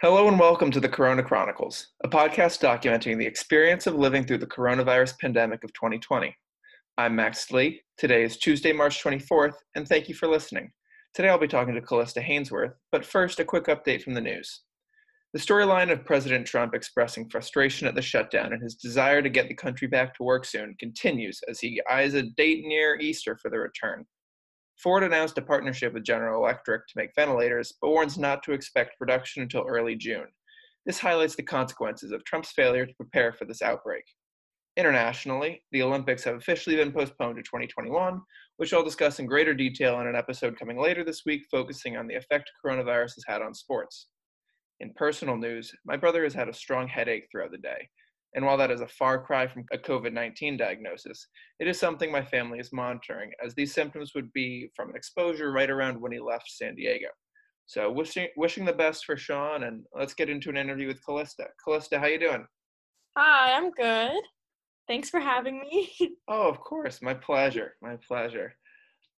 Hello and welcome to the Corona Chronicles, a podcast documenting the experience of living through the coronavirus pandemic of 2020. I'm Max Lee. Today is Tuesday, March 24th, and thank you for listening. Today I'll be talking to Kalista Hainsworth, but first, a quick update from the news. The storyline of President Trump expressing frustration at the shutdown and his desire to get the country back to work soon continues as he eyes a date near Easter for the return. Ford announced a partnership with General Electric to make ventilators, but warns not to expect production until early June. This highlights the consequences of Trump's failure to prepare for this outbreak. Internationally, the Olympics have officially been postponed to 2021, which I'll discuss in greater detail in an episode coming later this week focusing on the effect coronavirus has had on sports. In personal news, my brother has had a strong headache throughout the day, and while that is a far cry from a COVID 19 diagnosis, it is something my family is monitoring, as these symptoms would be from an exposure right around when he left San Diego. So wishing, wishing the best for Sean, and let's get into an interview with Kalista. Kalista, how you doing? Hi, I'm good. Thanks for having me. oh, of course. My pleasure. My pleasure.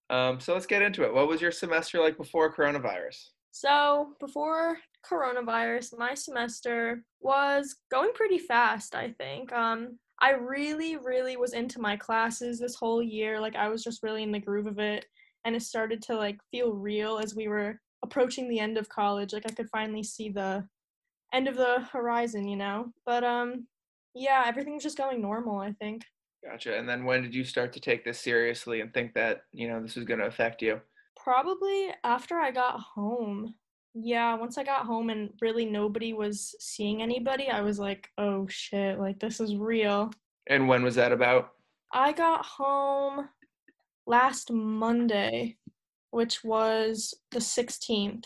Um, so let's get into it. What was your semester like before coronavirus? So, before coronavirus, my semester was going pretty fast, I think. Um, I really, really was into my classes this whole year. Like, I was just really in the groove of it. And it started to, like, feel real as we were approaching the end of college. Like, I could finally see the end of the horizon, you know? But, um, yeah, everything's just going normal, I think. Gotcha. And then when did you start to take this seriously and think that, you know, this was going to affect you? Probably after I got home. Yeah, once I got home and really nobody was seeing anybody, I was like, oh shit, like this is real. And when was that about? I got home last Monday, which was the 16th.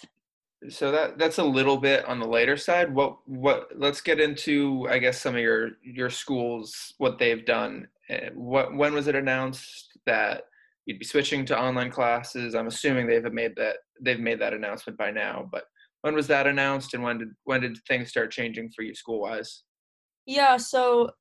So that that's a little bit on the later side. What what let's get into I guess some of your your schools what they've done. Eh, what when was it announced that you'd be switching to online classes. I'm assuming they've made that they've made that announcement by now. But when was that announced, and when did when did things start changing for you school wise? Yeah, so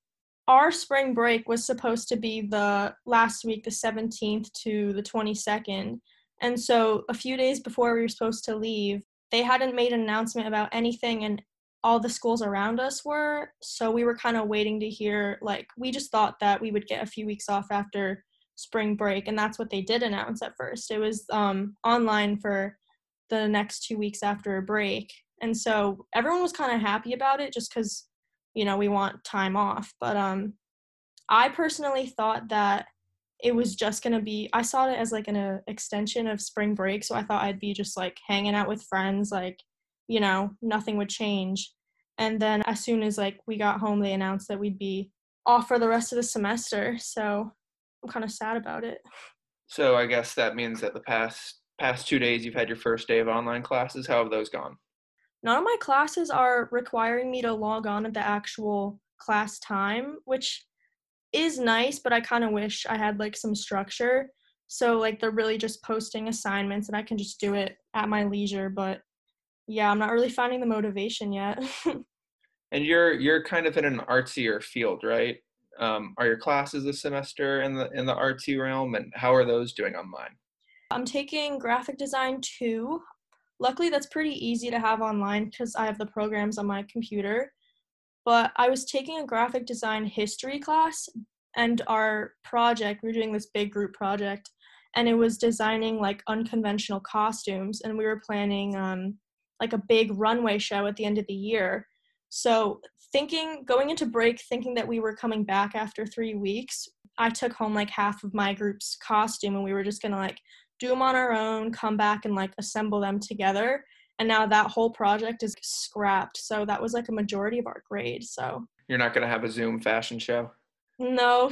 our spring break was supposed to be the last week, the 17th to the 22nd. And so a few days before we were supposed to leave, they hadn't made an announcement about anything and all the schools around us were. So we were kind of waiting to hear like we just thought that we would get a few weeks off after spring break and that's what they did announce at first. It was um, online for the next two weeks after a break. And so everyone was kind of happy about it just because you know we want time off. But um i personally thought that it was just going to be i saw it as like an uh, extension of spring break so i thought i'd be just like hanging out with friends like you know nothing would change. And then as soon as like we got home they announced that we'd be off for the rest of the semester. So I'm kind of sad about it. So I guess that means that the past past two days you've had your first day of online classes. How have those gone? None of my classes are requiring me to log on at the actual class time, which is nice, but I kind of wish I had like some structure. So like they're really just posting assignments and I can just do it at my leisure, but yeah, I'm not really finding the motivation yet. and you're you're kind of in an artsier field, right? Um, are your classes this semester in the in the artsy realm, and how are those doing online? I'm taking graphic design two. Luckily, that's pretty easy to have online because I have the programs on my computer. But I was taking a graphic design history class, and our project, we we're doing this big group project, and it was designing like unconventional costumes, and we were planning um, like a big runway show at the end of the year. So, thinking, going into break, thinking that we were coming back after three weeks, I took home like half of my group's costume and we were just gonna like do them on our own, come back and like assemble them together. And now that whole project is scrapped. So, that was like a majority of our grade. So, you're not gonna have a Zoom fashion show? No,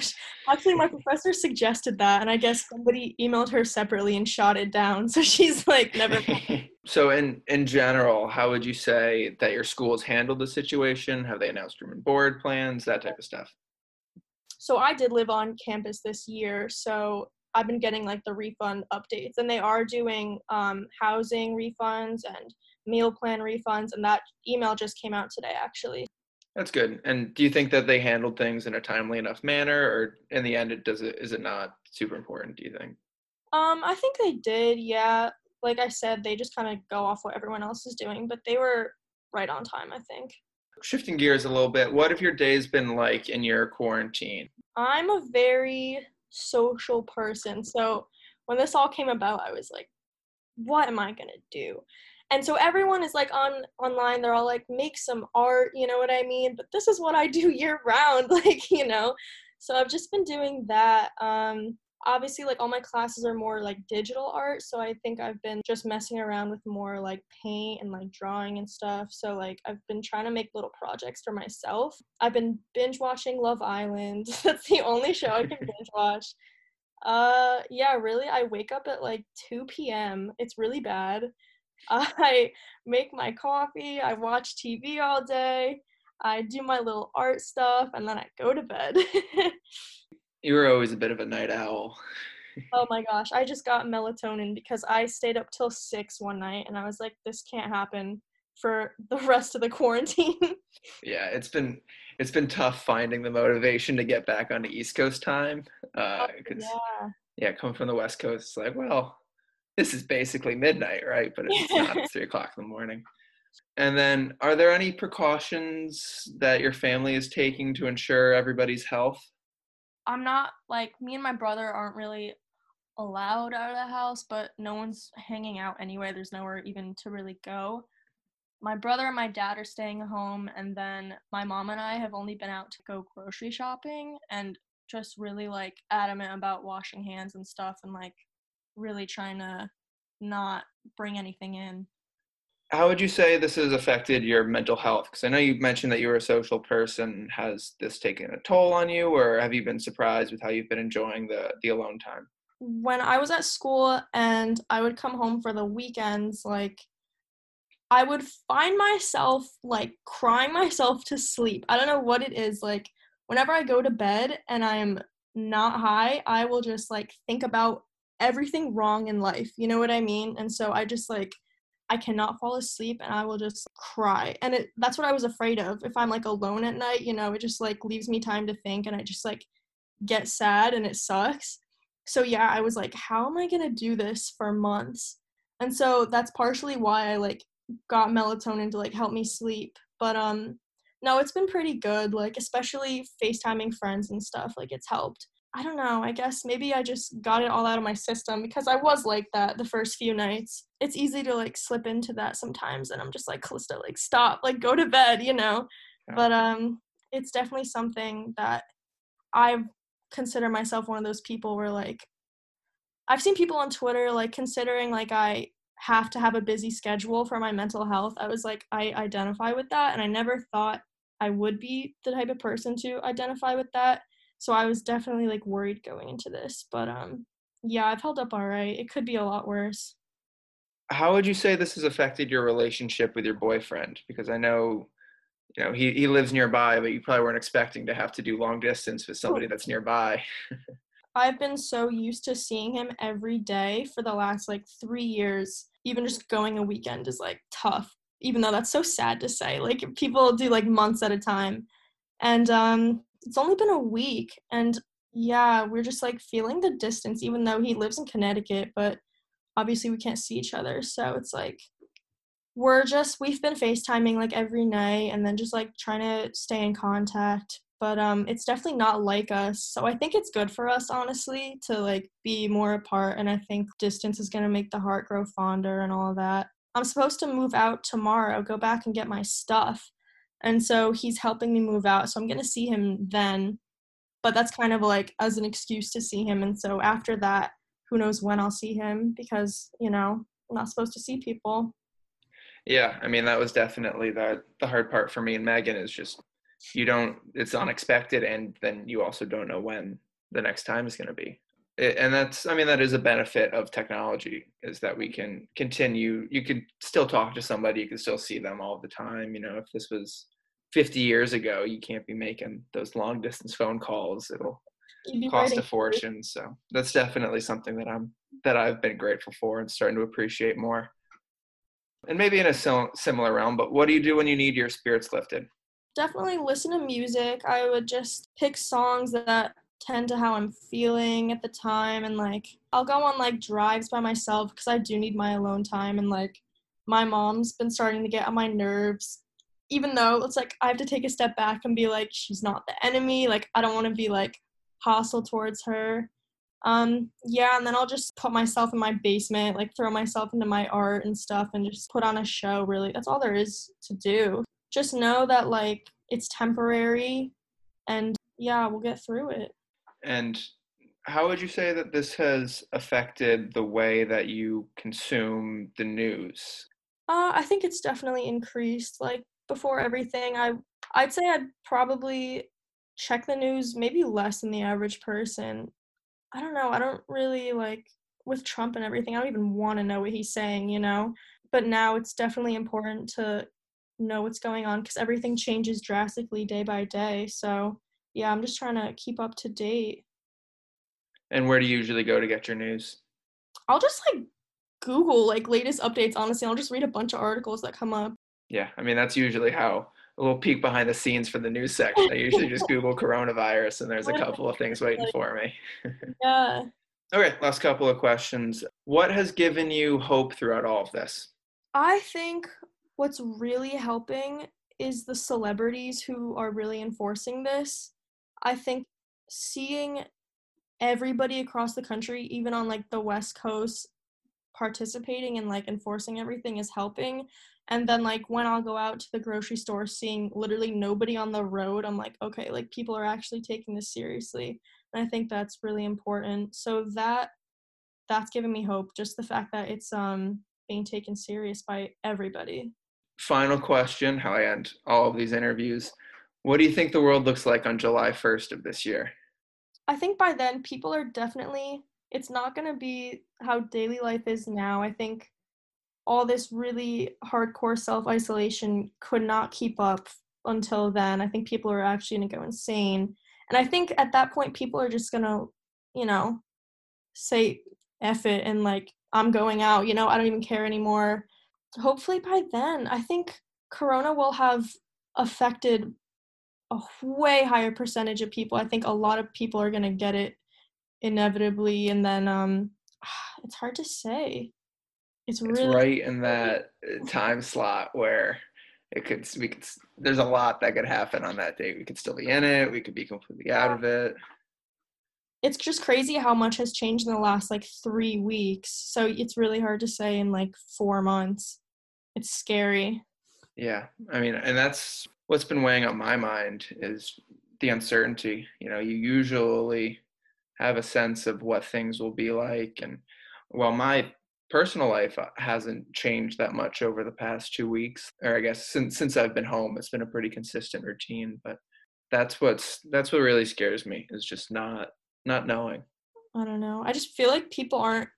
actually, my professor suggested that, and I guess somebody emailed her separately and shot it down. So she's like, never. so, in in general, how would you say that your school has handled the situation? Have they announced room and board plans, that type of stuff? So I did live on campus this year, so I've been getting like the refund updates, and they are doing um, housing refunds and meal plan refunds, and that email just came out today, actually. That's good. And do you think that they handled things in a timely enough manner, or in the end, it does it is it not super important? Do you think? Um, I think they did. Yeah, like I said, they just kind of go off what everyone else is doing, but they were right on time, I think. Shifting gears a little bit, what have your days been like in your quarantine? I'm a very social person. So when this all came about, I was like, what am I going to do? And so everyone is like on online, they're all like, make some art, you know what I mean? But this is what I do year round, like, you know. So I've just been doing that. Um, obviously like all my classes are more like digital art so i think i've been just messing around with more like paint and like drawing and stuff so like i've been trying to make little projects for myself i've been binge watching love island that's the only show i can binge watch uh yeah really i wake up at like 2 p.m it's really bad i make my coffee i watch tv all day i do my little art stuff and then i go to bed You were always a bit of a night owl. oh my gosh, I just got melatonin because I stayed up till six one night and I was like, this can't happen for the rest of the quarantine. yeah, it's been it's been tough finding the motivation to get back onto East Coast time. Uh, oh, yeah. yeah, coming from the West Coast, it's like, well, this is basically midnight, right? But it's not. It's three o'clock in the morning. And then, are there any precautions that your family is taking to ensure everybody's health? I'm not like me and my brother aren't really allowed out of the house, but no one's hanging out anyway. There's nowhere even to really go. My brother and my dad are staying home, and then my mom and I have only been out to go grocery shopping and just really like adamant about washing hands and stuff and like really trying to not bring anything in how would you say this has affected your mental health? Because I know you mentioned that you're a social person. Has this taken a toll on you, or have you been surprised with how you've been enjoying the the alone time? When I was at school and I would come home for the weekends, like I would find myself like crying myself to sleep. I don't know what it is. Like whenever I go to bed and I'm not high, I will just like think about everything wrong in life. You know what I mean? And so I just like I cannot fall asleep and I will just cry. And it, that's what I was afraid of. If I'm like alone at night, you know, it just like leaves me time to think and I just like get sad and it sucks. So yeah, I was like, how am I going to do this for months? And so that's partially why I like got melatonin to like help me sleep. But um no, it's been pretty good, like especially FaceTiming friends and stuff, like it's helped. I don't know. I guess maybe I just got it all out of my system because I was like that the first few nights. It's easy to like slip into that sometimes and I'm just like Kalista like stop, like go to bed, you know. Yeah. But um it's definitely something that I consider myself one of those people where like I've seen people on Twitter like considering like I have to have a busy schedule for my mental health. I was like I identify with that and I never thought I would be the type of person to identify with that so I was definitely like worried going into this, but um yeah, I've held up all right. It could be a lot worse. How would you say this has affected your relationship with your boyfriend? Because I know you know he, he lives nearby, but you probably weren't expecting to have to do long distance with somebody that's nearby. I've been so used to seeing him every day for the last like three years. Even just going a weekend is like tough, even though that's so sad to say. Like people do like months at a time. And um it's only been a week and yeah, we're just like feeling the distance even though he lives in Connecticut, but obviously we can't see each other. So it's like we're just we've been FaceTiming like every night and then just like trying to stay in contact. But um it's definitely not like us. So I think it's good for us honestly to like be more apart and I think distance is going to make the heart grow fonder and all that. I'm supposed to move out tomorrow, go back and get my stuff. And so he's helping me move out. So I'm going to see him then. But that's kind of like as an excuse to see him. And so after that, who knows when I'll see him because, you know, I'm not supposed to see people. Yeah, I mean that was definitely the the hard part for me and Megan is just you don't it's unexpected and then you also don't know when the next time is going to be and that's i mean that is a benefit of technology is that we can continue you could still talk to somebody you can still see them all the time you know if this was 50 years ago you can't be making those long distance phone calls it'll cost a fortune so that's definitely something that i'm that i've been grateful for and starting to appreciate more. And maybe in a similar realm but what do you do when you need your spirits lifted? Definitely listen to music. I would just pick songs that tend to how I'm feeling at the time and like I'll go on like drives by myself because I do need my alone time and like my mom's been starting to get on my nerves. Even though it's like I have to take a step back and be like, she's not the enemy. Like I don't want to be like hostile towards her. Um, yeah, and then I'll just put myself in my basement, like throw myself into my art and stuff and just put on a show, really. That's all there is to do. Just know that like it's temporary and yeah, we'll get through it. And how would you say that this has affected the way that you consume the news? Uh, I think it's definitely increased. Like before everything, I I'd say I'd probably check the news maybe less than the average person. I don't know. I don't really like with Trump and everything. I don't even want to know what he's saying, you know. But now it's definitely important to know what's going on because everything changes drastically day by day. So yeah, I'm just trying to keep up to date. And where do you usually go to get your news? I'll just like Google like latest updates. Honestly, I'll just read a bunch of articles that come up. Yeah, I mean that's usually how a little peek behind the scenes for the news section. I usually just Google coronavirus, and there's a couple of things waiting for me. yeah. Okay, last couple of questions. What has given you hope throughout all of this? I think what's really helping is the celebrities who are really enforcing this. I think seeing everybody across the country, even on like the West Coast, participating and like enforcing everything is helping. And then like when I'll go out to the grocery store seeing literally nobody on the road, I'm like, okay, like people are actually taking this seriously. And I think that's really important. So that that's given me hope, just the fact that it's um being taken serious by everybody. Final question, how I end all of these interviews. What do you think the world looks like on July 1st of this year? I think by then people are definitely it's not going to be how daily life is now. I think all this really hardcore self-isolation could not keep up until then. I think people are actually going to go insane. And I think at that point people are just going to, you know, say F it and like I'm going out, you know, I don't even care anymore. Hopefully by then, I think corona will have affected a way higher percentage of people. I think a lot of people are going to get it inevitably and then um it's hard to say. It's, it's right in that uh, time slot where it could we could there's a lot that could happen on that day. We could still be in it, we could be completely out of it. It's just crazy how much has changed in the last like 3 weeks. So it's really hard to say in like 4 months. It's scary. Yeah. I mean, and that's what's been weighing on my mind is the uncertainty. You know, you usually have a sense of what things will be like. And while my personal life uh, hasn't changed that much over the past two weeks, or I guess since since I've been home, it's been a pretty consistent routine. But that's what's that's what really scares me is just not not knowing. I don't know. I just feel like people aren't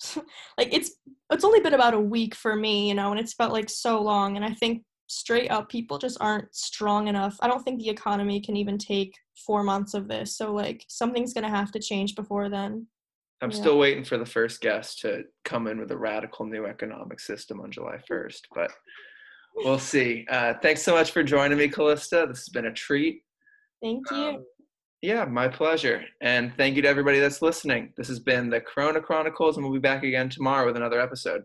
like it's it's only been about a week for me, you know, and it's felt like so long. And I think straight up people just aren't strong enough. I don't think the economy can even take four months of this so like something's gonna have to change before then. I'm yeah. still waiting for the first guest to come in with a radical new economic system on july 1st but we'll see. Uh, thanks so much for joining me kalista. This has been a treat. Thank you. Um, yeah my pleasure. And thank you to everybody that's listening. This has been the corona chronicles and we'll be back again tomorrow with another episode